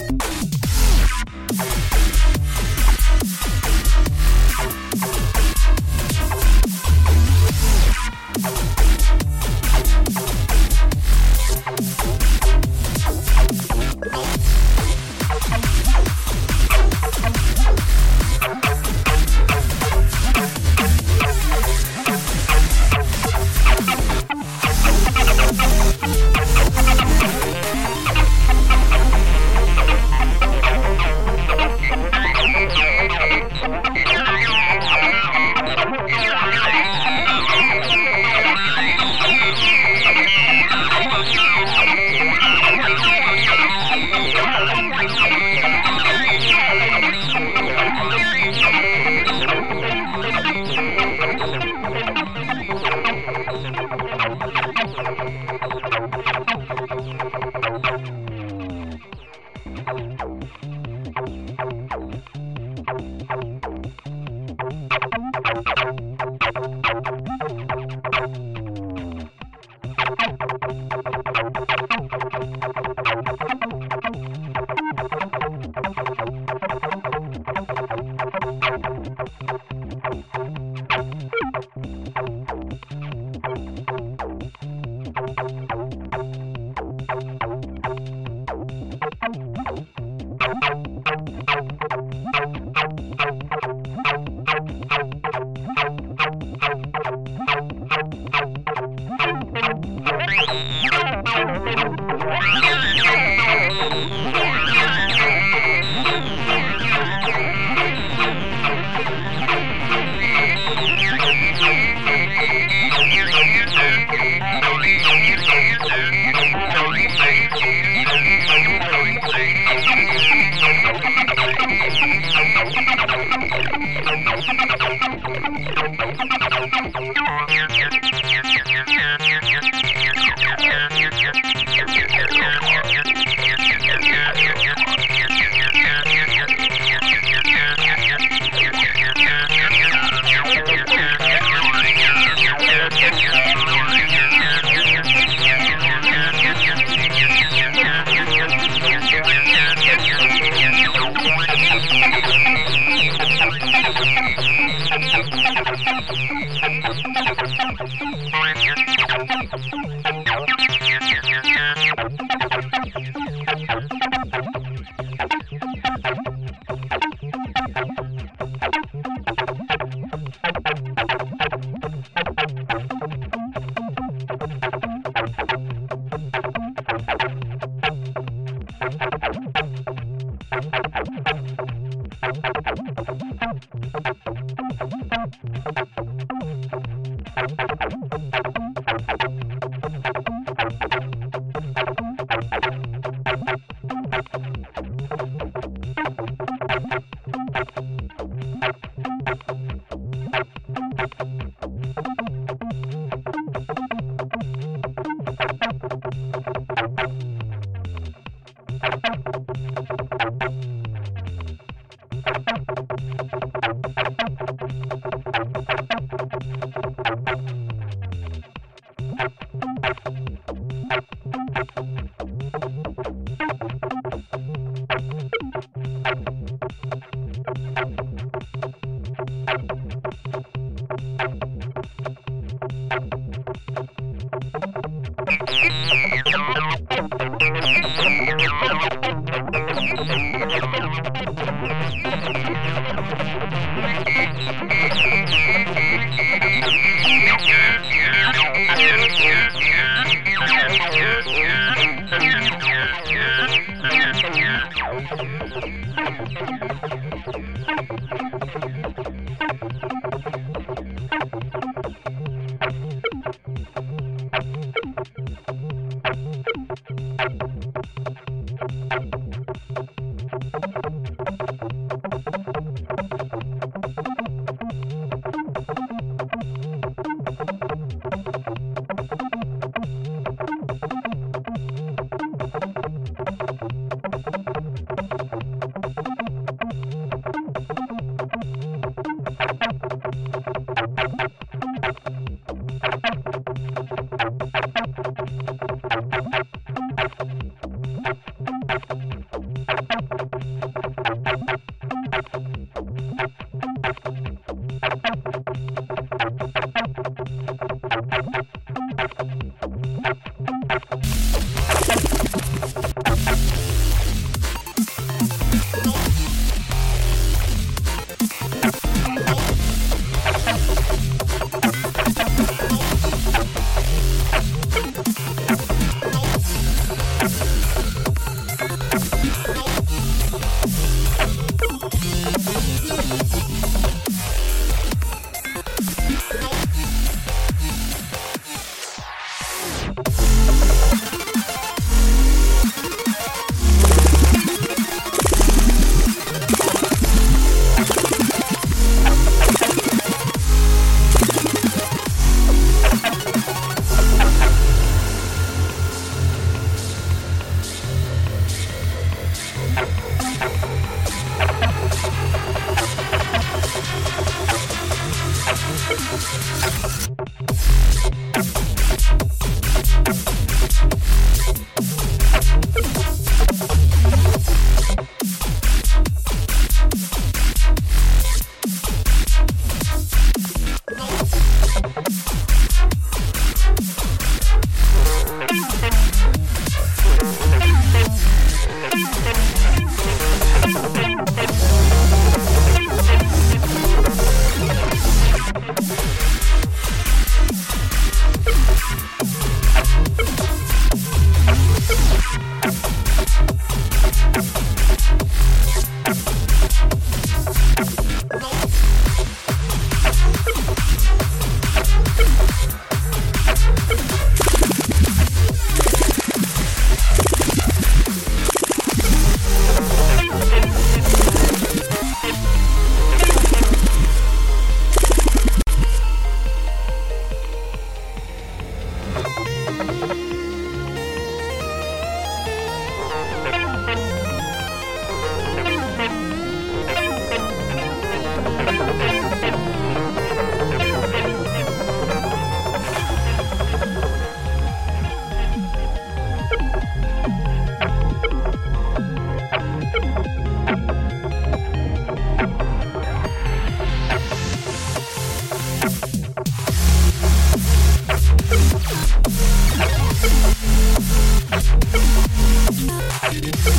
you Yeah.